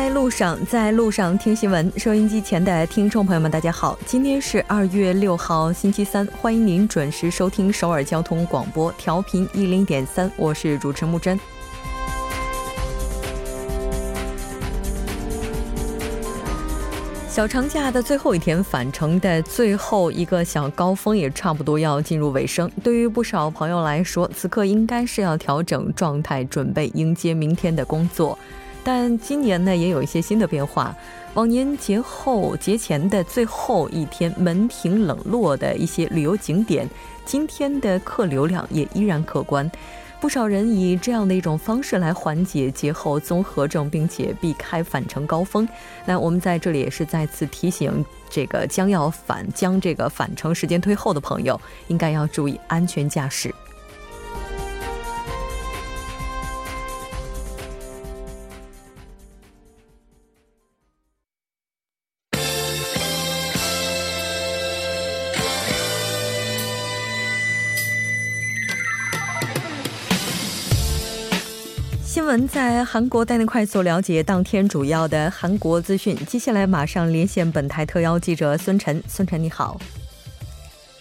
在路上，在路上听新闻。收音机前的听众朋友们，大家好，今天是二月六号，星期三，欢迎您准时收听首尔交通广播，调频一零点三，我是主持木真。小长假的最后一天，返程的最后一个小高峰也差不多要进入尾声。对于不少朋友来说，此刻应该是要调整状态，准备迎接明天的工作。但今年呢，也有一些新的变化。往年节后、节前的最后一天，门庭冷落的一些旅游景点，今天的客流量也依然可观。不少人以这样的一种方式来缓解节后综合症，并且避开返程高峰。那我们在这里也是再次提醒，这个将要返将这个返程时间推后的朋友，应该要注意安全驾驶。在韩国带您快速了解当天主要的韩国资讯。接下来马上连线本台特邀记者孙晨。孙晨，你好。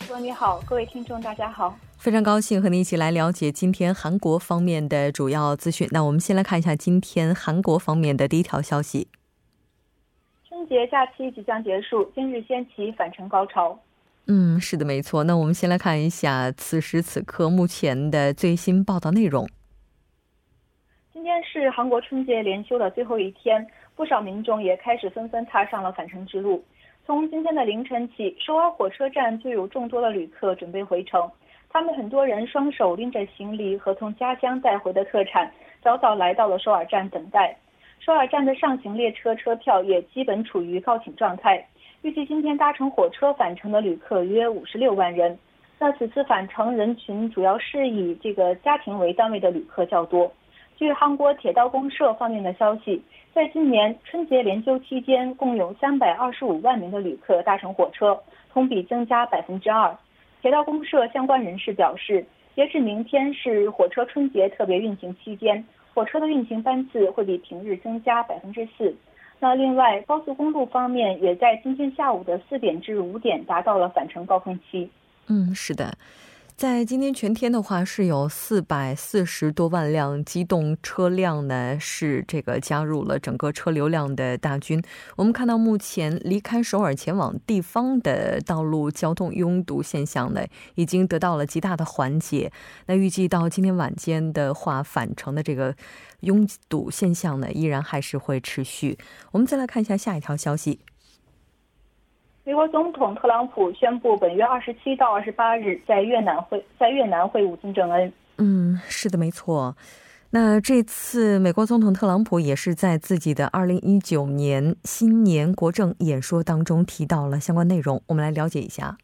说你好，各位听众，大家好。非常高兴和您一起来了解今天韩国方面的主要资讯。那我们先来看一下今天韩国方面的第一条消息。春节假期即将结束，今日掀起返程高潮。嗯，是的，没错。那我们先来看一下此时此刻目前的最新报道内容。今天是韩国春节连休的最后一天，不少民众也开始纷纷踏上了返程之路。从今天的凌晨起，首尔火车站就有众多的旅客准备回城。他们很多人双手拎着行李和从家乡带回的特产，早早来到了首尔站等待。首尔站的上行列车车票也基本处于告罄状态。预计今天搭乘火车返程的旅客约五十六万人。那此次返程人群主要是以这个家庭为单位的旅客较多。据韩国铁道公社方面的消息，在今年春节连休期间，共有三百二十五万名的旅客搭乘火车，同比增加百分之二。铁道公社相关人士表示，截至明天是火车春节特别运行期间，火车的运行班次会比平日增加百分之四。那另外，高速公路方面也在今天下午的四点至五点达到了返程高峰期。嗯，是的。在今天全天的话，是有四百四十多万辆机动车辆呢，是这个加入了整个车流量的大军。我们看到，目前离开首尔前往地方的道路交通拥堵现象呢，已经得到了极大的缓解。那预计到今天晚间的话，返程的这个拥堵现象呢，依然还是会持续。我们再来看一下下一条消息。美国总统特朗普宣布，本月二十七到二十八日在越南会在越南会晤金正恩。嗯，是的，没错。那这次美国总统特朗普也是在自己的二零一九年新年国政演说当中提到了相关内容。我们来了解一下。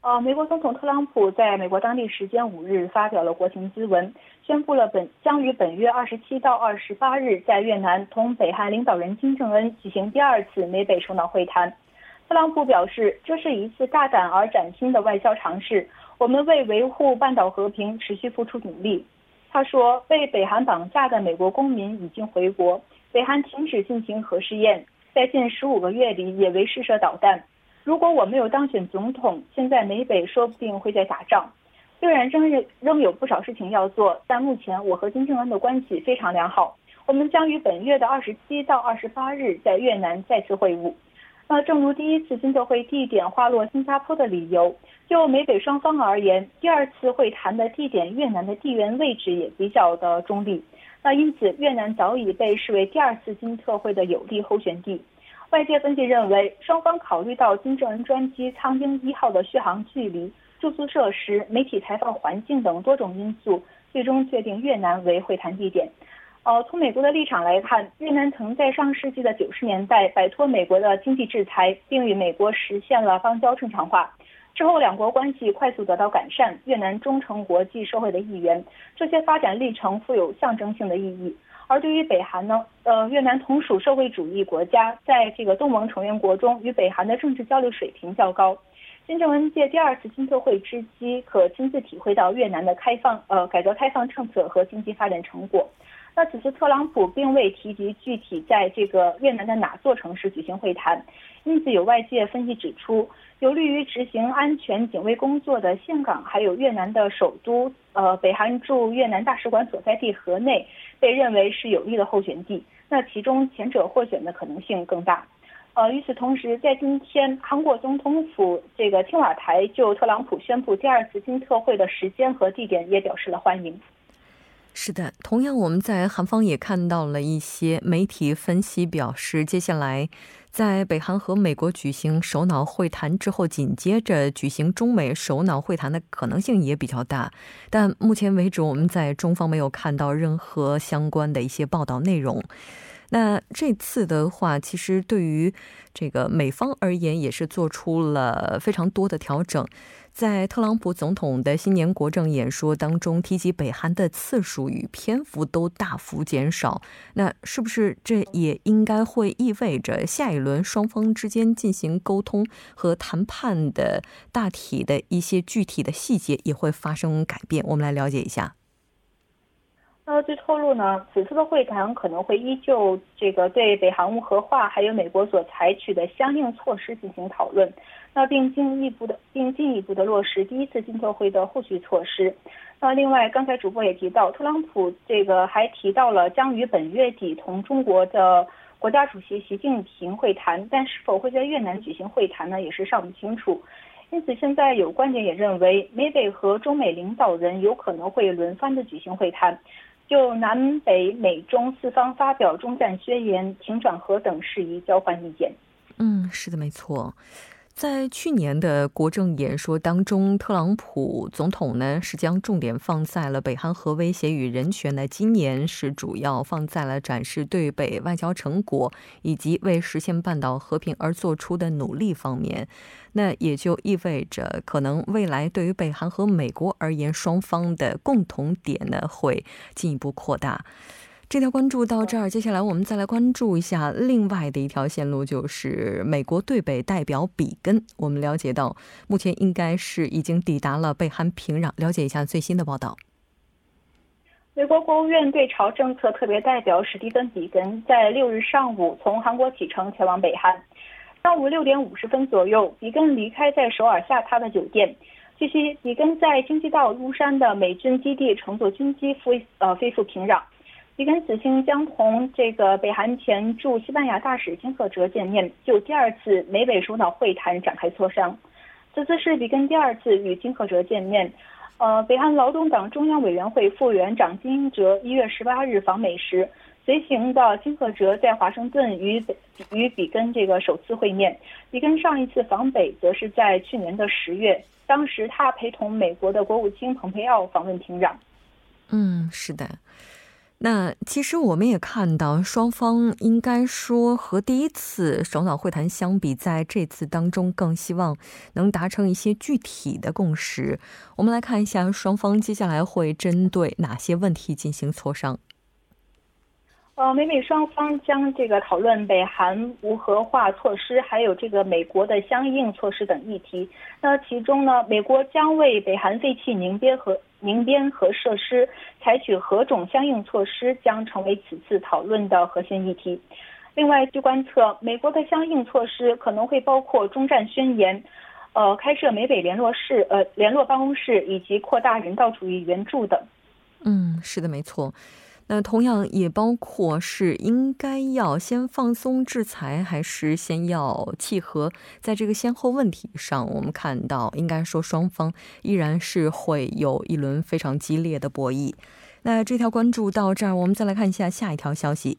呃，美国总统特朗普在美国当地时间五日发表了国情咨文，宣布了本将于本月二十七到二十八日在越南同北韩领导人金正恩举行第二次美北首脑会谈。特朗普表示，这是一次大胆而崭新的外交尝试。我们为维护半岛和平持续付出努力。他说，被北韩绑架的美国公民已经回国，北韩停止进行核试验，在近十五个月里也未试射导弹。如果我没有当选总统，现在美北说不定会在打仗。虽然仍仍仍有不少事情要做，但目前我和金正恩的关系非常良好。我们将于本月的二十七到二十八日在越南再次会晤。那正如第一次金特会地点划落新加坡的理由，就美北双方而言，第二次会谈的地点越南的地缘位置也比较的中立。那因此，越南早已被视为第二次金特会的有利候选地。外界分析认为，双方考虑到金正恩专机苍鹰一号的续航距离、住宿设施、媒体采访环境等多种因素，最终确定越南为会谈地点。呃，从美国的立场来看，越南曾在上世纪的九十年代摆脱美国的经济制裁，并与美国实现了邦交正常化。之后，两国关系快速得到改善，越南忠诚国际社会的一员。这些发展历程富有象征性的意义。而对于北韩呢？呃，越南同属社会主义国家，在这个东盟成员国中，与北韩的政治交流水平较高。金正恩借第二次金特会之机，可亲自体会到越南的开放呃改革开放政策和经济发展成果。那此次特朗普并未提及具体在这个越南的哪座城市举行会谈，因此有外界分析指出，有利于执行安全警卫工作的岘港，还有越南的首都，呃，北韩驻越南大使馆所在地河内，被认为是有利的候选地。那其中前者获选的可能性更大。呃，与此同时，在今天，韩国总统府这个青瓦台就特朗普宣布第二次金特会的时间和地点也表示了欢迎。是的，同样我们在韩方也看到了一些媒体分析表示，接下来在北韩和美国举行首脑会谈之后，紧接着举行中美首脑会谈的可能性也比较大。但目前为止，我们在中方没有看到任何相关的一些报道内容。那这次的话，其实对于这个美方而言，也是做出了非常多的调整。在特朗普总统的新年国政演说当中，提及北韩的次数与篇幅都大幅减少。那是不是这也应该会意味着下一轮双方之间进行沟通和谈判的大体的一些具体的细节也会发生改变？我们来了解一下。那据透露呢，此次的会谈可能会依旧这个对北韩无核化还有美国所采取的相应措施进行讨论，那并进一步的并进一步的落实第一次金特会的后续措施。那另外，刚才主播也提到，特朗普这个还提到了将于本月底同中国的国家主席习近平会谈，但是否会在越南举行会谈呢，也是尚不清楚。因此，现在有观点也认为，美北和中美领导人有可能会轮番的举行会谈。就南北美中四方发表中战宣言、停转和等事宜交换意见。嗯，是的，没错。在去年的国政演说当中，特朗普总统呢是将重点放在了北韩核威胁与人权的。今年是主要放在了展示对北外交成果以及为实现半岛和平而做出的努力方面。那也就意味着，可能未来对于北韩和美国而言，双方的共同点呢会进一步扩大。这条关注到这儿，接下来我们再来关注一下另外的一条线路，就是美国对北代表比根。我们了解到，目前应该是已经抵达了北韩平壤。了解一下最新的报道。美国国务院对朝政策特别代表史蒂芬·比根在六日上午从韩国启程前往北韩。上午六点五十分左右，比根离开在首尔下榻的酒店。据悉，比根在京畿道乌山的美军基地乘坐军机飞呃飞赴平壤。比根此行将同这个北韩前驻西班牙大使金赫哲见面，就第二次美北首脑会谈展开磋商。此次是比根第二次与金赫哲见面。呃，北韩劳动党中央委员会副委员长金英哲一月十八日访美时，随行的金赫哲在华盛顿与北与比根这个首次会面。比根上一次访北则是在去年的十月，当时他陪同美国的国务卿蓬佩奥访问平壤。嗯，是的。那其实我们也看到，双方应该说和第一次首脑会谈相比，在这次当中更希望能达成一些具体的共识。我们来看一下，双方接下来会针对哪些问题进行磋商。呃，美美双方将这个讨论北韩无核化措施，还有这个美国的相应措施等议题。那其中呢，美国将为北韩废弃凝结核民编和设施采取何种相应措施，将成为此次讨论的核心议题。另外，据观测，美国的相应措施可能会包括中战宣言，呃，开设美北联络室、呃联络办公室，以及扩大人道主义援助等。嗯，是的，没错。那同样也包括是应该要先放松制裁，还是先要契合？在这个先后问题上，我们看到应该说双方依然是会有一轮非常激烈的博弈。那这条关注到这儿，我们再来看一下下一条消息。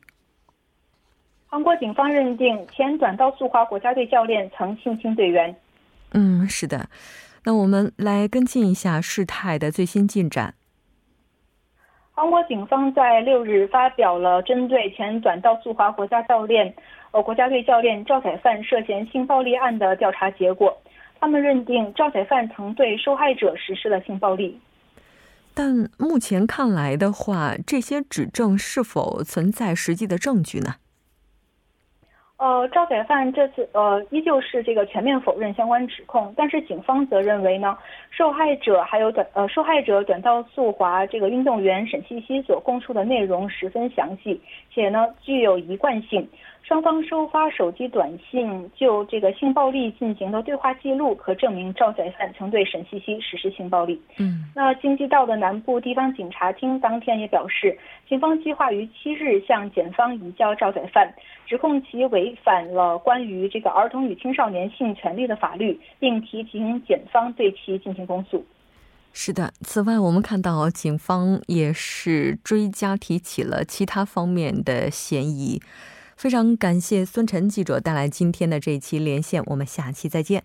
韩国警方认定前短道速滑国家队教练曾性侵队员。嗯，是的。那我们来跟进一下事态的最新进展。韩国警方在六日发表了针对前短道速滑国家教练、呃国家队教练赵载范涉嫌性暴力案的调查结果。他们认定赵载范曾对受害者实施了性暴力。但目前看来的话，这些指证是否存在实际的证据呢？呃，赵宰范这次呃依旧是这个全面否认相关指控，但是警方则认为呢，受害者还有短呃受害者短道速滑这个运动员沈西西所供述的内容十分详细，且呢具有一贯性。双方收发手机短信就这个性暴力进行的对话记录，可证明赵宰范曾对沈西西实施性暴力。嗯，那京畿道的南部地方警察厅当天也表示，警方计划于七日向检方移交赵宰范，指控其违反了关于这个儿童与青少年性权利的法律，并提请检方对其进行公诉。是的，此外我们看到警方也是追加提起了其他方面的嫌疑。非常感谢孙晨记者带来今天的这一期连线，我们下期再见。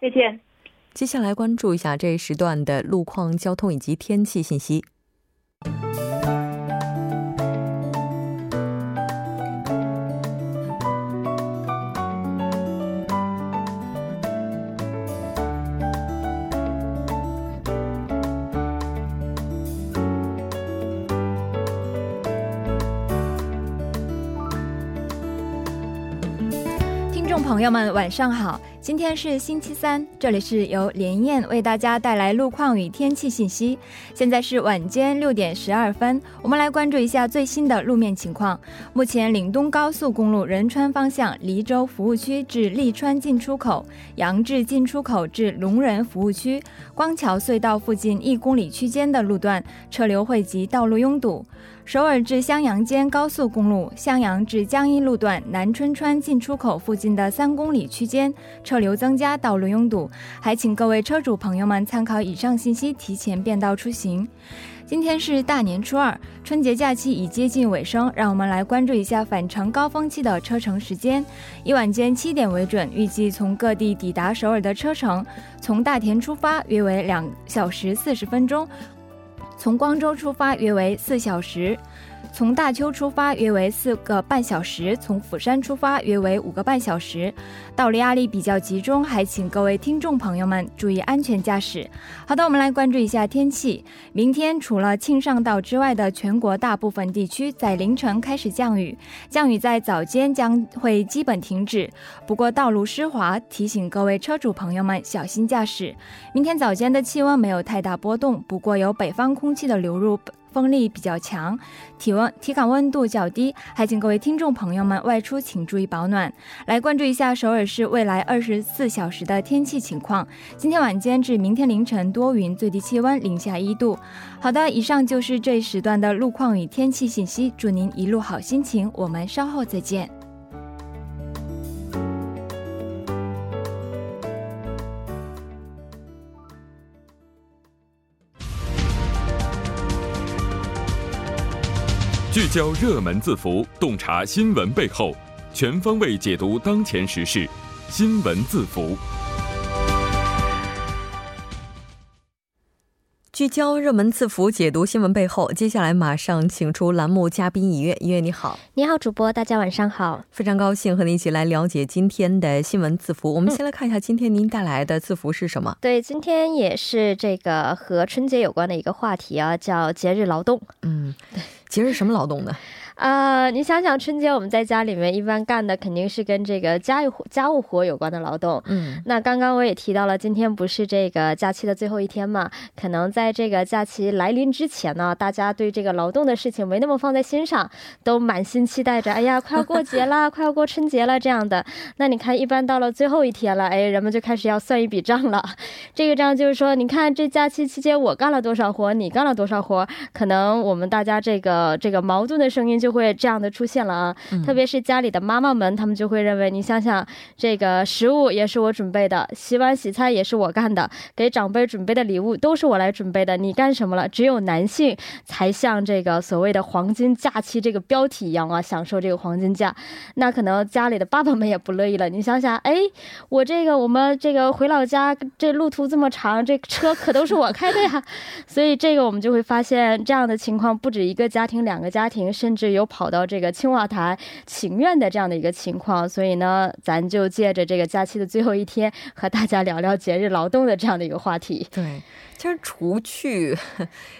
再见。接下来关注一下这一时段的路况、交通以及天气信息。友们，晚上好！今天是星期三，这里是由连燕为大家带来路况与天气信息。现在是晚间六点十二分，我们来关注一下最新的路面情况。目前，岭东高速公路仁川方向黎州服务区至利川进出口、杨志进出口至龙仁服务区、光桥隧道附近一公里区间的路段车流汇集，道路拥堵。首尔至襄阳间高速公路襄阳至江阴路段南春川进出口附近的三公里区间车流增加，道路拥堵，还请各位车主朋友们参考以上信息，提前变道出行。今天是大年初二，春节假期已接近尾声，让我们来关注一下返程高峰期的车程时间。以晚间七点为准，预计从各地抵达首尔的车程，从大田出发约为两小时四十分钟。从光州出发约为四小时。从大邱出发约为四个半小时，从釜山出发约为五个半小时，道路压力比较集中，还请各位听众朋友们注意安全驾驶。好的，我们来关注一下天气。明天除了庆尚道之外的全国大部分地区在凌晨开始降雨，降雨在早间将会基本停止。不过道路湿滑，提醒各位车主朋友们小心驾驶。明天早间的气温没有太大波动，不过有北方空气的流入。风力比较强，体温体感温度较低，还请各位听众朋友们外出请注意保暖。来关注一下首尔市未来二十四小时的天气情况。今天晚间至明天凌晨多云，最低气温零下一度。好的，以上就是这一时段的路况与天气信息。祝您一路好心情，我们稍后再见。聚焦热门字符，洞察新闻背后，全方位解读当前时事。新闻字符，聚焦热门字符，解读新闻背后。接下来马上请出栏目嘉宾一月，一月你好，你好，主播，大家晚上好，非常高兴和您一起来了解今天的新闻字符。我们先来看一下今天您带来的字符是什么？对，今天也是这个和春节有关的一个话题啊，叫节日劳动。嗯，对。节日什么劳动呢？啊，你想想春节我们在家里面一般干的肯定是跟这个家务、家务活有关的劳动。嗯，那刚刚我也提到了，今天不是这个假期的最后一天嘛？可能在这个假期来临之前呢，大家对这个劳动的事情没那么放在心上，都满心期待着。哎呀，快要过节了，快要过春节了这样的。那你看，一般到了最后一天了，哎，人们就开始要算一笔账了。这个账就是说，你看这假期期间我干了多少活，你干了多少活，可能我们大家这个这个矛盾的声音就会这样的出现了啊。特别是家里的妈妈们，他们就会认为，你想想，这个食物也是我准备的，洗碗洗菜也是我干的，给长辈准备的礼物都是我来准备的，你干什么了？只有男性才像这个所谓的黄金假期这个标题一样啊，享受这个黄金假。那可能家里的爸爸们也不乐意了。你想想，哎，我这个我们这个回老家这路途这么长，这车可都是我开的呀。所以这个我们就会发现，这样的情况不止一个家家庭、两个家庭，甚至有跑到这个青瓦台请愿的这样的一个情况。所以呢，咱就借着这个假期的最后一天，和大家聊聊节日劳动的这样的一个话题。对。其实除去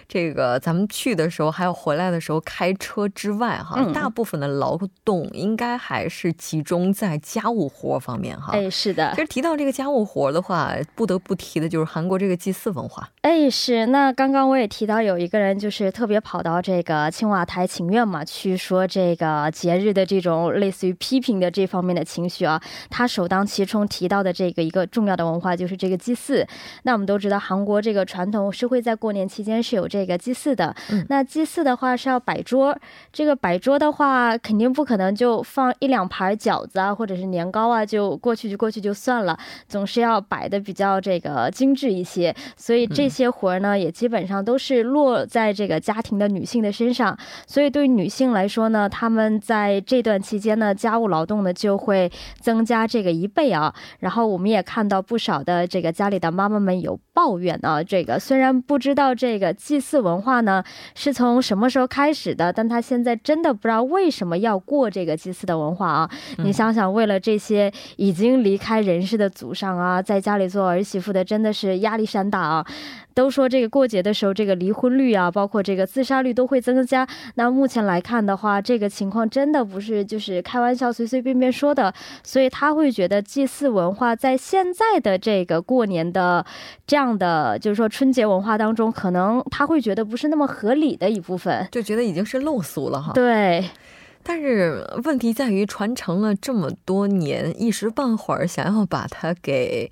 这个咱们去的时候，还有回来的时候开车之外，哈，大部分的劳动应该还是集中在家务活方面，哈。哎，是的。其实提到这个家务活的话，不得不提的就是韩国这个祭祀文化。哎，是。那刚刚我也提到有一个人就是特别跑到这个青瓦台请愿嘛，去说这个节日的这种类似于批评的这方面的情绪啊。他首当其冲提到的这个一个重要的文化就是这个祭祀。那我们都知道韩国这个。传统是会在过年期间是有这个祭祀的，那祭祀的话是要摆桌，这个摆桌的话肯定不可能就放一两盘饺子啊，或者是年糕啊，就过去就过去就算了，总是要摆的比较这个精致一些，所以这些活儿呢也基本上都是落在这个家庭的女性的身上，所以对女性来说呢，他们在这段期间呢家务劳动呢就会增加这个一倍啊，然后我们也看到不少的这个家里的妈妈们有抱怨啊。这个虽然不知道这个祭祀文化呢是从什么时候开始的，但他现在真的不知道为什么要过这个祭祀的文化啊！你想想，为了这些已经离开人世的祖上啊，在家里做儿媳妇的真的是压力山大啊！都说这个过节的时候，这个离婚率啊，包括这个自杀率都会增加。那目前来看的话，这个情况真的不是就是开玩笑随随便便说的。所以他会觉得祭祀文化在现在的这个过年的这样的就是说春节文化当中，可能他会觉得不是那么合理的一部分，就觉得已经是陋俗了哈。对，但是问题在于传承了这么多年，一时半会儿想要把它给。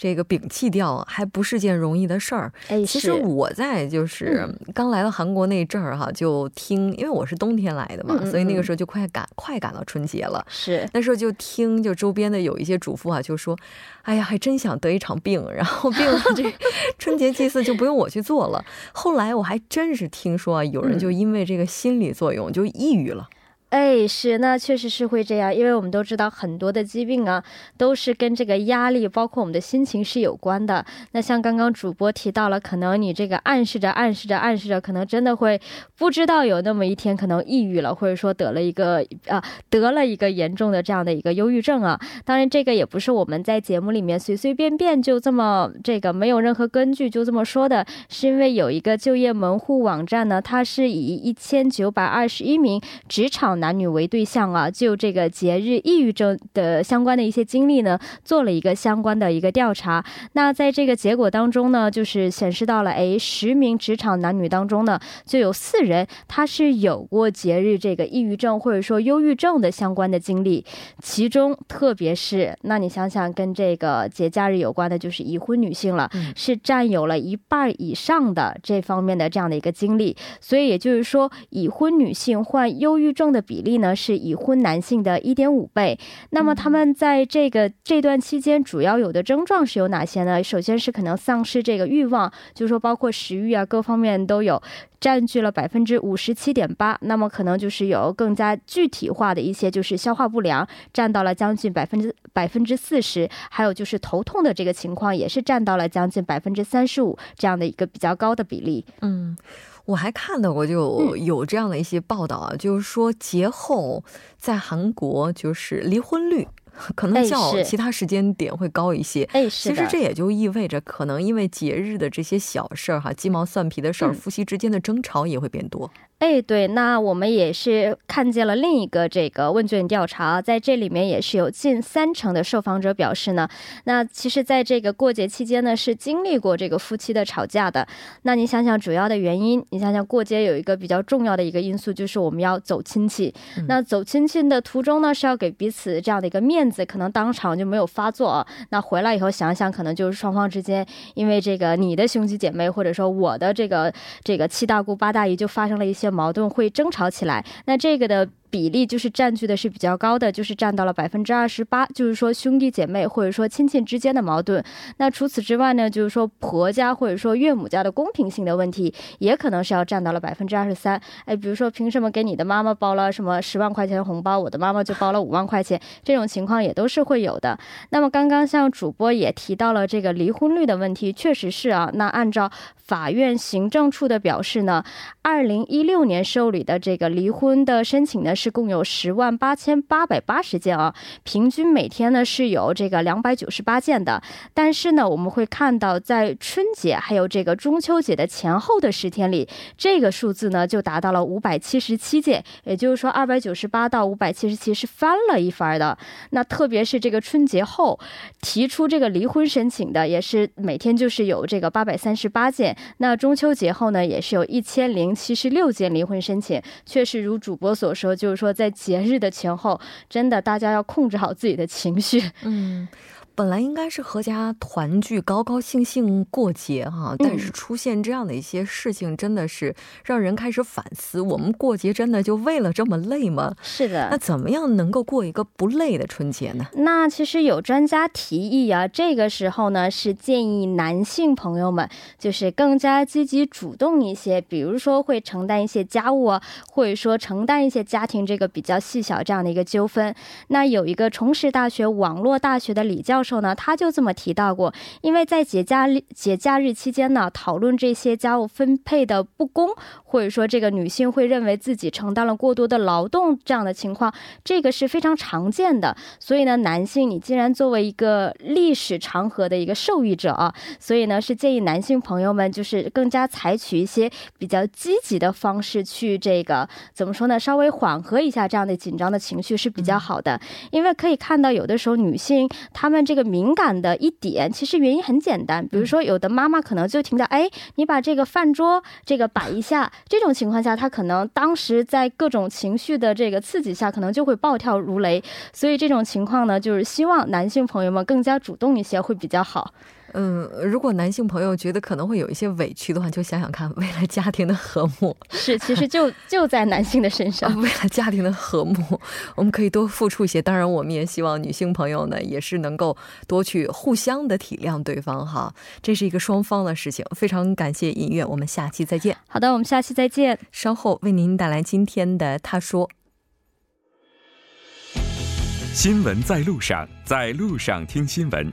这个摒弃掉还不是件容易的事儿。哎，其实我在就是刚来到韩国那阵儿哈，就听，因为我是冬天来的嘛，所以那个时候就快赶快赶到春节了。是那时候就听，就周边的有一些主妇啊，就说：“哎呀，还真想得一场病，然后病了这 春节祭祀就不用我去做了。”后来我还真是听说有人就因为这个心理作用就抑郁了。哎，是，那确实是会这样，因为我们都知道很多的疾病啊，都是跟这个压力，包括我们的心情是有关的。那像刚刚主播提到了，可能你这个暗示着、暗示着、暗示着，可能真的会不知道有那么一天可能抑郁了，或者说得了一个啊，得了一个严重的这样的一个忧郁症啊。当然，这个也不是我们在节目里面随随便便就这么这个没有任何根据就这么说的，是因为有一个就业门户网站呢，它是以一千九百二十一名职场。男女为对象啊，就这个节日抑郁症的相关的一些经历呢，做了一个相关的一个调查。那在这个结果当中呢，就是显示到了，哎，十名职场男女当中呢，就有四人他是有过节日这个抑郁症或者说忧郁症的相关的经历。其中，特别是那你想想，跟这个节假日有关的，就是已婚女性了，是占有了一半以上的这方面的这样的一个经历。所以也就是说，已婚女性患忧郁症的。比例呢是已婚男性的一点五倍。那么他们在这个这段期间主要有的症状是有哪些呢？首先是可能丧失这个欲望，就是说包括食欲啊各方面都有，占据了百分之五十七点八。那么可能就是有更加具体化的一些，就是消化不良，占到了将近百分之百分之四十。还有就是头痛的这个情况也是占到了将近百分之三十五这样的一个比较高的比例。嗯。我还看到过，就有这样的一些报道啊，就是说节后在韩国就是离婚率。可能较其他时间点会高一些。哎，是其实这也就意味着，可能因为节日的这些小事儿哈，鸡毛蒜皮的事儿，夫妻之间的争吵也会变多。哎，对，那我们也是看见了另一个这个问卷调查，在这里面也是有近三成的受访者表示呢，那其实在这个过节期间呢，是经历过这个夫妻的吵架的。那你想想主要的原因，你想想过节有一个比较重要的一个因素，就是我们要走亲戚。那走亲戚的途中呢，是要给彼此这样的一个面子。可能当场就没有发作啊，那回来以后想想，可能就是双方之间因为这个你的兄弟姐妹，或者说我的这个这个七大姑八大姨就发生了一些矛盾，会争吵起来。那这个的比例就是占据的是比较高的，就是占到了百分之二十八，就是说兄弟姐妹或者说亲戚之间的矛盾。那除此之外呢，就是说婆家或者说岳母家的公平性的问题，也可能是要占到了百分之二十三。哎，比如说凭什么给你的妈妈包了什么十万块钱红包，我的妈妈就包了五万块钱，这种情况也都是会有的。那么刚刚像主播也提到了这个离婚率的问题，确实是啊。那按照法院行政处的表示呢，二零一六年受理的这个离婚的申请呢是共有十万八千八百八十件啊，平均每天呢是有这个两百九十八件的。但是呢，我们会看到在春节还有这个中秋节的前后的十天里，这个数字呢就达到了五百七十七件，也就是说二百九十八到五百七十七是翻了一番的。那特别是这个春节后提出这个离婚申请的，也是每天就是有这个八百三十八件。那中秋节后呢，也是有一千零七十六件离婚申请。确实如主播所说，就就是说在节日的前后，真的大家要控制好自己的情绪。嗯。本来应该是合家团聚、高高兴兴过节哈，但是出现这样的一些事情，真的是让人开始反思：我们过节真的就为了这么累吗？是的。那怎么样能够过一个不累的春节呢？那其实有专家提议啊，这个时候呢是建议男性朋友们就是更加积极主动一些，比如说会承担一些家务啊，或者说承担一些家庭这个比较细小这样的一个纠纷。那有一个重实大学网络大学的李教授。时候呢，他就这么提到过，因为在节假日节假日期间呢，讨论这些家务分配的不公，或者说这个女性会认为自己承担了过多的劳动这样的情况，这个是非常常见的。所以呢，男性你既然作为一个历史长河的一个受益者啊，所以呢是建议男性朋友们就是更加采取一些比较积极的方式去这个怎么说呢，稍微缓和一下这样的紧张的情绪是比较好的，因为可以看到有的时候女性她们这个。敏感的一点，其实原因很简单，比如说有的妈妈可能就听到，哎，你把这个饭桌这个摆一下，这种情况下，她可能当时在各种情绪的这个刺激下，可能就会暴跳如雷。所以这种情况呢，就是希望男性朋友们更加主动一些，会比较好。嗯，如果男性朋友觉得可能会有一些委屈的话，就想想看，为了家庭的和睦，是其实就就在男性的身上。为了家庭的和睦，我们可以多付出一些。当然，我们也希望女性朋友呢，也是能够多去互相的体谅对方哈。这是一个双方的事情。非常感谢音乐，我们下期再见。好的，我们下期再见。稍后为您带来今天的他说。新闻在路上，在路上听新闻。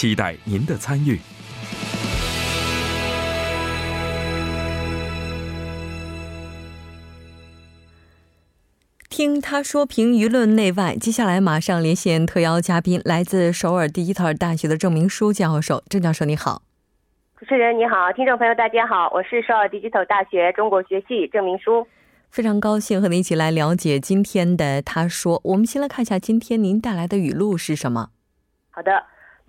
期待您的参与。听他说评舆论内外，接下来马上连线特邀嘉宾，来自首尔第一特尔大学的郑明书教授。郑教授你好，主持人你好，听众朋友大家好，我是首尔第一特尔大学中国学系郑明书，非常高兴和您一起来了解今天的他说。我们先来看一下今天您带来的语录是什么。하 다.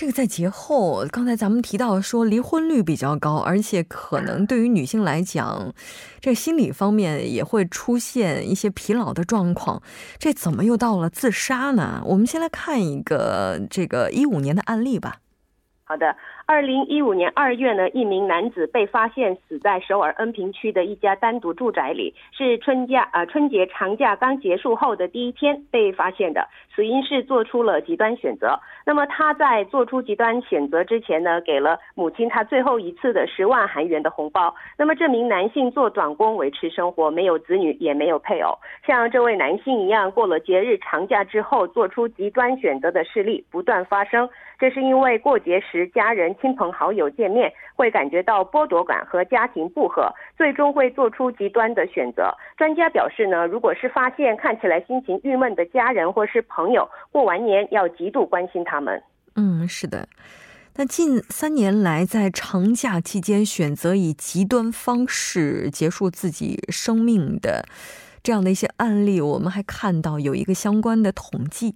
这个在节后，刚才咱们提到说离婚率比较高，而且可能对于女性来讲，这心理方面也会出现一些疲劳的状况。这怎么又到了自杀呢？我们先来看一个这个一五年的案例吧。好的。二零一五年二月呢，一名男子被发现死在首尔恩平区的一家单独住宅里，是春假呃春节长假刚结束后的第一天被发现的，死因是做出了极端选择。那么他在做出极端选择之前呢，给了母亲他最后一次的十万韩元的红包。那么这名男性做短工维持生活，没有子女，也没有配偶。像这位男性一样，过了节日长假之后做出极端选择的事例不断发生。这是因为过节时家人、亲朋好友见面会感觉到剥夺感和家庭不和，最终会做出极端的选择。专家表示呢，如果是发现看起来心情郁闷的家人或是朋友，过完年要极度关心他们。嗯，是的。那近三年来，在长假期间选择以极端方式结束自己生命的这样的一些案例，我们还看到有一个相关的统计。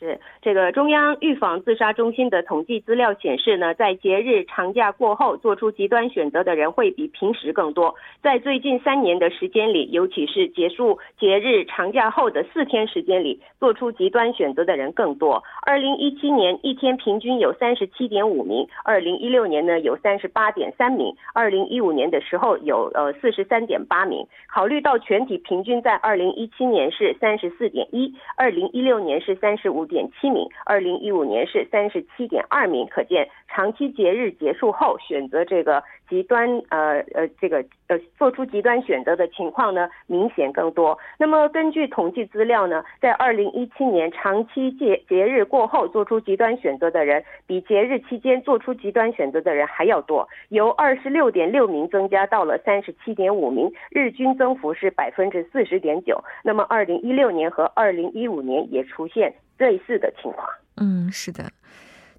是这个中央预防自杀中心的统计资料显示呢，在节日长假过后做出极端选择的人会比平时更多。在最近三年的时间里，尤其是结束节日长假后的四天时间里，做出极端选择的人更多。二零一七年一天平均有三十七点五名，二零一六年呢有三十八点三名，二零一五年的时候有呃四十三点八名。考虑到全体平均在二零一七年是三十四点一，二零一六年是三十五。点七名，二零一五年是三十七点二名，可见长期节日结束后选择这个极端呃呃这个呃做出极端选择的情况呢明显更多。那么根据统计资料呢，在二零一七年长期节节日过后做出极端选择的人，比节日期间做出极端选择的人还要多，由二十六点六名增加到了三十七点五名，日均增幅是百分之四十点九。那么二零一六年和二零一五年也出现。类似的情况，嗯，是的，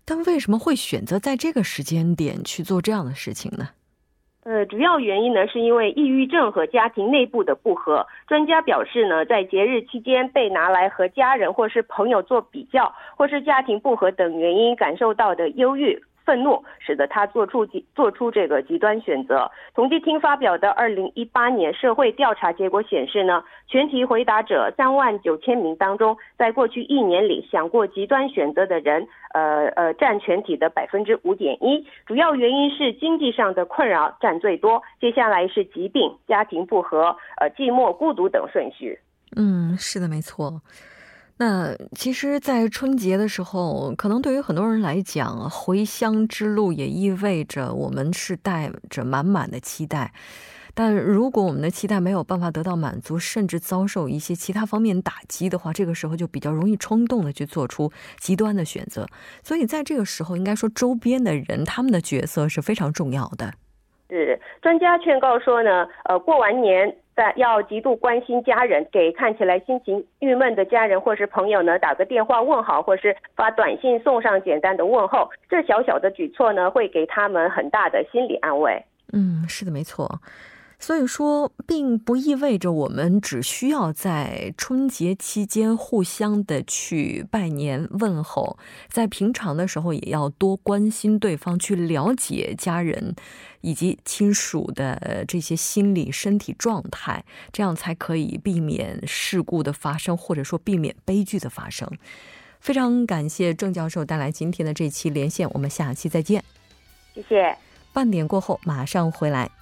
但为什么会选择在这个时间点去做这样的事情呢？呃，主要原因呢，是因为抑郁症和家庭内部的不和。专家表示呢，在节日期间被拿来和家人或是朋友做比较，或是家庭不和等原因感受到的忧郁。愤怒使得他做出做出这个极端选择。统计厅发表的二零一八年社会调查结果显示呢，全体回答者三万九千名当中，在过去一年里想过极端选择的人，呃呃，占全体的百分之五点一。主要原因是经济上的困扰占最多，接下来是疾病、家庭不和、呃寂寞、孤独等顺序。嗯，是的，没错。那其实，在春节的时候，可能对于很多人来讲，回乡之路也意味着我们是带着满满的期待。但如果我们的期待没有办法得到满足，甚至遭受一些其他方面打击的话，这个时候就比较容易冲动的去做出极端的选择。所以，在这个时候，应该说周边的人他们的角色是非常重要的。是专家劝告说呢，呃，过完年。要极度关心家人，给看起来心情郁闷的家人或是朋友呢打个电话问好，或是发短信送上简单的问候，这小小的举措呢，会给他们很大的心理安慰。嗯，是的，没错。所以说，并不意味着我们只需要在春节期间互相的去拜年问候，在平常的时候也要多关心对方，去了解家人以及亲属的这些心理、身体状态，这样才可以避免事故的发生，或者说避免悲剧的发生。非常感谢郑教授带来今天的这期连线，我们下期再见。谢谢。半点过后马上回来。